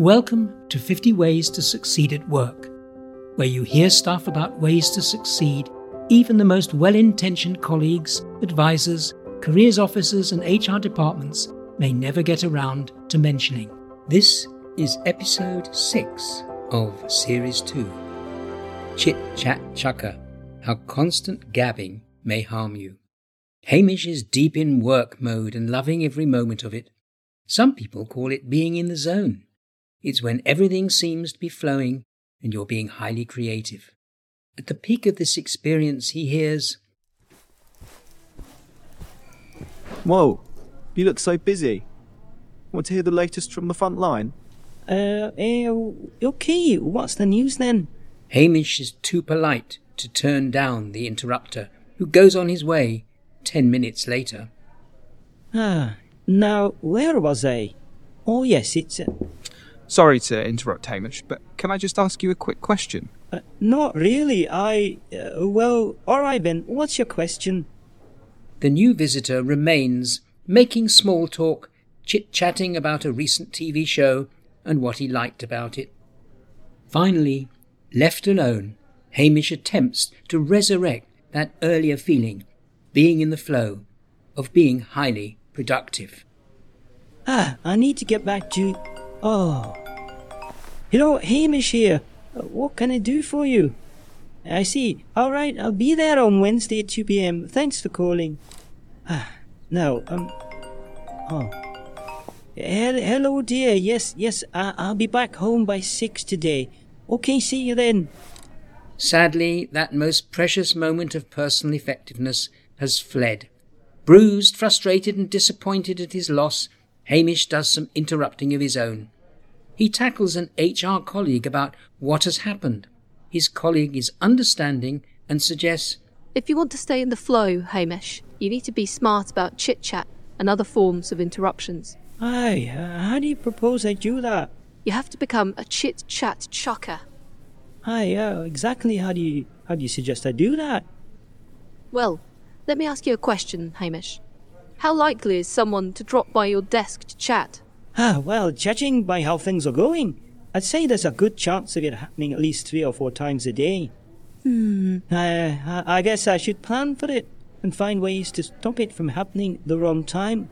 Welcome to 50 Ways to Succeed at Work, where you hear stuff about ways to succeed even the most well intentioned colleagues, advisors, careers officers, and HR departments may never get around to mentioning. This is episode 6 of Series 2 Chit Chat Chucker How Constant Gabbing May Harm You. Hamish is deep in work mode and loving every moment of it. Some people call it being in the zone. It's when everything seems to be flowing and you're being highly creative. At the peak of this experience, he hears, Whoa, you look so busy. Want to hear the latest from the front line? Uh, uh, okay, what's the news then? Hamish is too polite to turn down the interrupter, who goes on his way ten minutes later. Ah, now, where was I? Oh, yes, it's. Uh, Sorry to interrupt, Hamish, but can I just ask you a quick question? uh, not really. I. Uh, well, alright then, what's your question? The new visitor remains making small talk, chit chatting about a recent TV show and what he liked about it. Finally, left alone, Hamish attempts to resurrect that earlier feeling, being in the flow, of being highly productive. Ah, I need to get back to. Oh. Hello, Hamish here. Uh, What can I do for you? I see. All right, I'll be there on Wednesday at 2 p.m. Thanks for calling. Ah, no, um. Oh. Hel- hello, dear. Yes, yes, I'll be back home by 6 today. Okay, see you then. Sadly, that most precious moment of personal effectiveness has fled. Bruised, frustrated, and disappointed at his loss, Hamish does some interrupting of his own. He tackles an HR colleague about what has happened. His colleague is understanding and suggests, If you want to stay in the flow, Hamish, you need to be smart about chit chat and other forms of interruptions. Aye, uh, how do you propose I do that? You have to become a chit chat chucker. Aye, uh, exactly how do you how do you suggest I do that? Well, let me ask you a question, Hamish. How likely is someone to drop by your desk to chat? Ah, well, judging by how things are going, I'd say there's a good chance of it happening at least three or four times a day. Hmm. I, I, I guess I should plan for it and find ways to stop it from happening the wrong time.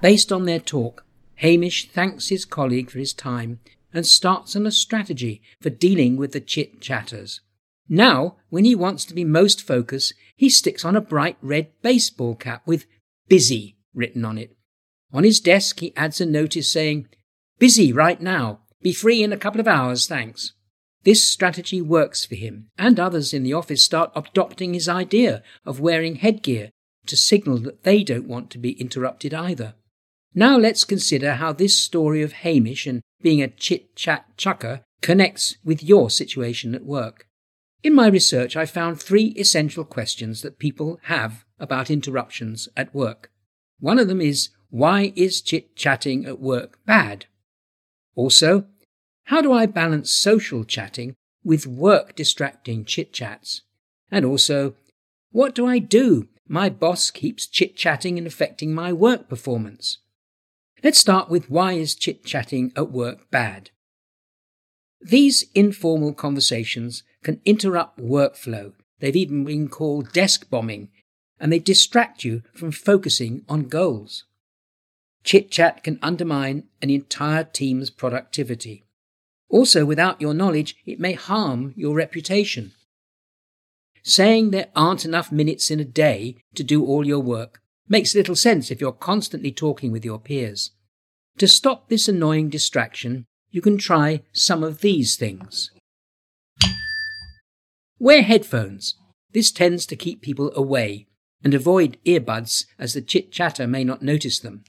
Based on their talk, Hamish thanks his colleague for his time and starts on a strategy for dealing with the chit chatters. Now, when he wants to be most focused, he sticks on a bright red baseball cap with busy written on it. On his desk, he adds a notice saying, Busy right now. Be free in a couple of hours, thanks. This strategy works for him, and others in the office start adopting his idea of wearing headgear to signal that they don't want to be interrupted either. Now let's consider how this story of Hamish and being a chit chat chucker connects with your situation at work. In my research, I found three essential questions that people have about interruptions at work. One of them is, why is chit chatting at work bad? Also, how do I balance social chatting with work distracting chit chats? And also, what do I do? My boss keeps chit chatting and affecting my work performance. Let's start with why is chit chatting at work bad? These informal conversations can interrupt workflow. They've even been called desk bombing, and they distract you from focusing on goals. Chit chat can undermine an entire team's productivity. Also, without your knowledge, it may harm your reputation. Saying there aren't enough minutes in a day to do all your work makes little sense if you're constantly talking with your peers. To stop this annoying distraction, you can try some of these things. Wear headphones. This tends to keep people away and avoid earbuds as the chit chatter may not notice them.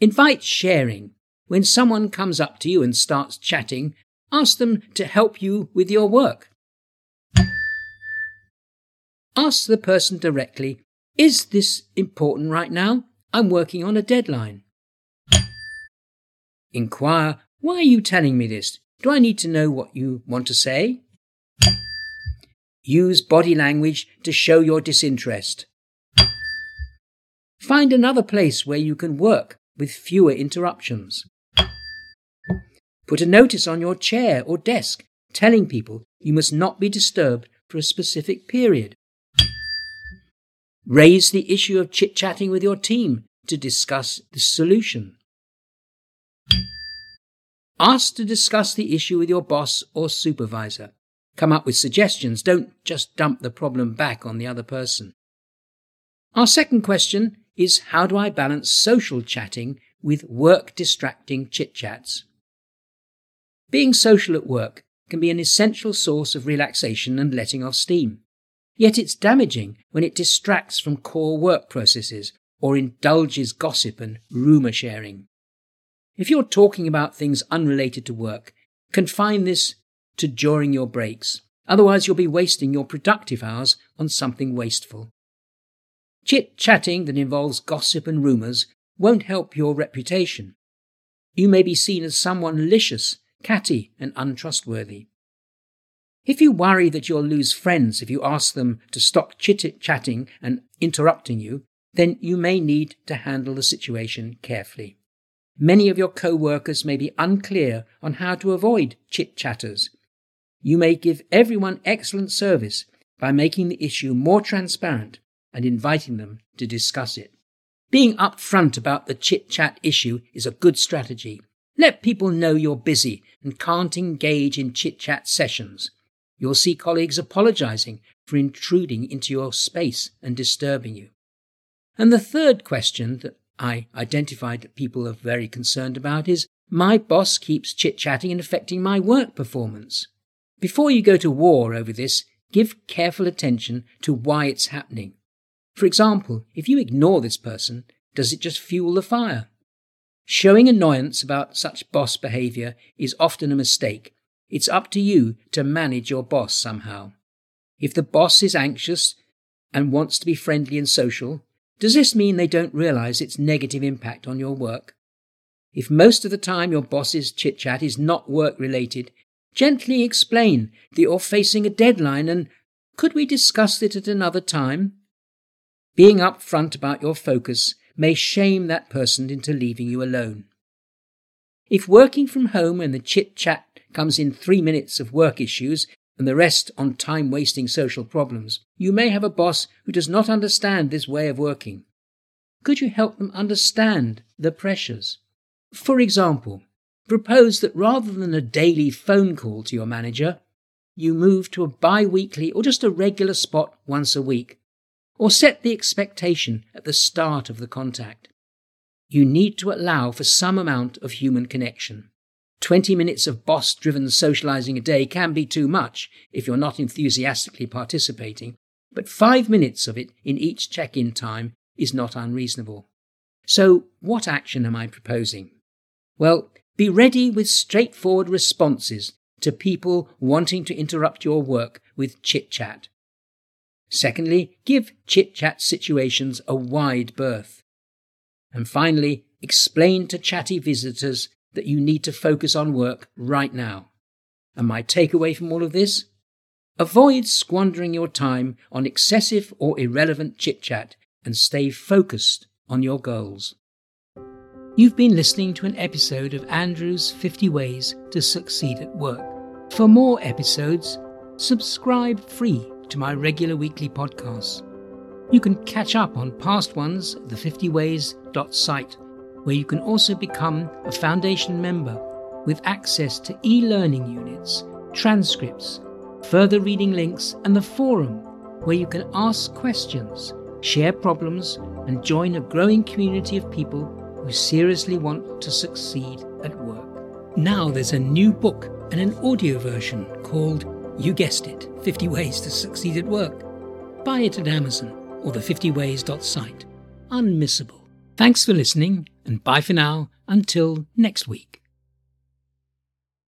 Invite sharing. When someone comes up to you and starts chatting, ask them to help you with your work. Ask the person directly, is this important right now? I'm working on a deadline. Inquire, why are you telling me this? Do I need to know what you want to say? Use body language to show your disinterest. Find another place where you can work with fewer interruptions. Put a notice on your chair or desk telling people you must not be disturbed for a specific period. Raise the issue of chit chatting with your team to discuss the solution. Ask to discuss the issue with your boss or supervisor. Come up with suggestions. Don't just dump the problem back on the other person. Our second question is how do I balance social chatting with work distracting chit chats? Being social at work can be an essential source of relaxation and letting off steam. Yet it's damaging when it distracts from core work processes or indulges gossip and rumour sharing. If you're talking about things unrelated to work, confine this to during your breaks. Otherwise, you'll be wasting your productive hours on something wasteful. Chit chatting that involves gossip and rumours won't help your reputation. You may be seen as someone malicious, catty, and untrustworthy. If you worry that you'll lose friends if you ask them to stop chit chatting and interrupting you, then you may need to handle the situation carefully. Many of your co-workers may be unclear on how to avoid chit-chatters. You may give everyone excellent service by making the issue more transparent and inviting them to discuss it. Being upfront about the chit-chat issue is a good strategy. Let people know you're busy and can't engage in chit-chat sessions. You'll see colleagues apologizing for intruding into your space and disturbing you. And the third question that I identified that people are very concerned about is my boss keeps chit chatting and affecting my work performance. Before you go to war over this, give careful attention to why it's happening. For example, if you ignore this person, does it just fuel the fire? Showing annoyance about such boss behavior is often a mistake. It's up to you to manage your boss somehow. If the boss is anxious and wants to be friendly and social, does this mean they don't realize its negative impact on your work? If most of the time your boss's chit chat is not work related, gently explain that you're facing a deadline and could we discuss it at another time? Being upfront about your focus may shame that person into leaving you alone. If working from home and the chit chat comes in three minutes of work issues and the rest on time wasting social problems, you may have a boss who does not understand this way of working. Could you help them understand the pressures? For example, propose that rather than a daily phone call to your manager, you move to a bi weekly or just a regular spot once a week. Or set the expectation at the start of the contact. You need to allow for some amount of human connection. 20 minutes of boss driven socializing a day can be too much if you're not enthusiastically participating, but five minutes of it in each check in time is not unreasonable. So, what action am I proposing? Well, be ready with straightforward responses to people wanting to interrupt your work with chit chat. Secondly, give chit chat situations a wide berth. And finally, explain to chatty visitors that you need to focus on work right now. And my takeaway from all of this? Avoid squandering your time on excessive or irrelevant chit chat and stay focused on your goals. You've been listening to an episode of Andrew's 50 Ways to Succeed at Work. For more episodes, subscribe free to my regular weekly podcasts. You can catch up on past ones at the 50ways.site where you can also become a Foundation member with access to e learning units, transcripts, further reading links, and the forum where you can ask questions, share problems, and join a growing community of people who seriously want to succeed at work. Now there's a new book and an audio version called, you guessed it, 50 Ways to Succeed at Work. Buy it at Amazon or the 50ways.site. Unmissable. Thanks for listening, and bye for now until next week.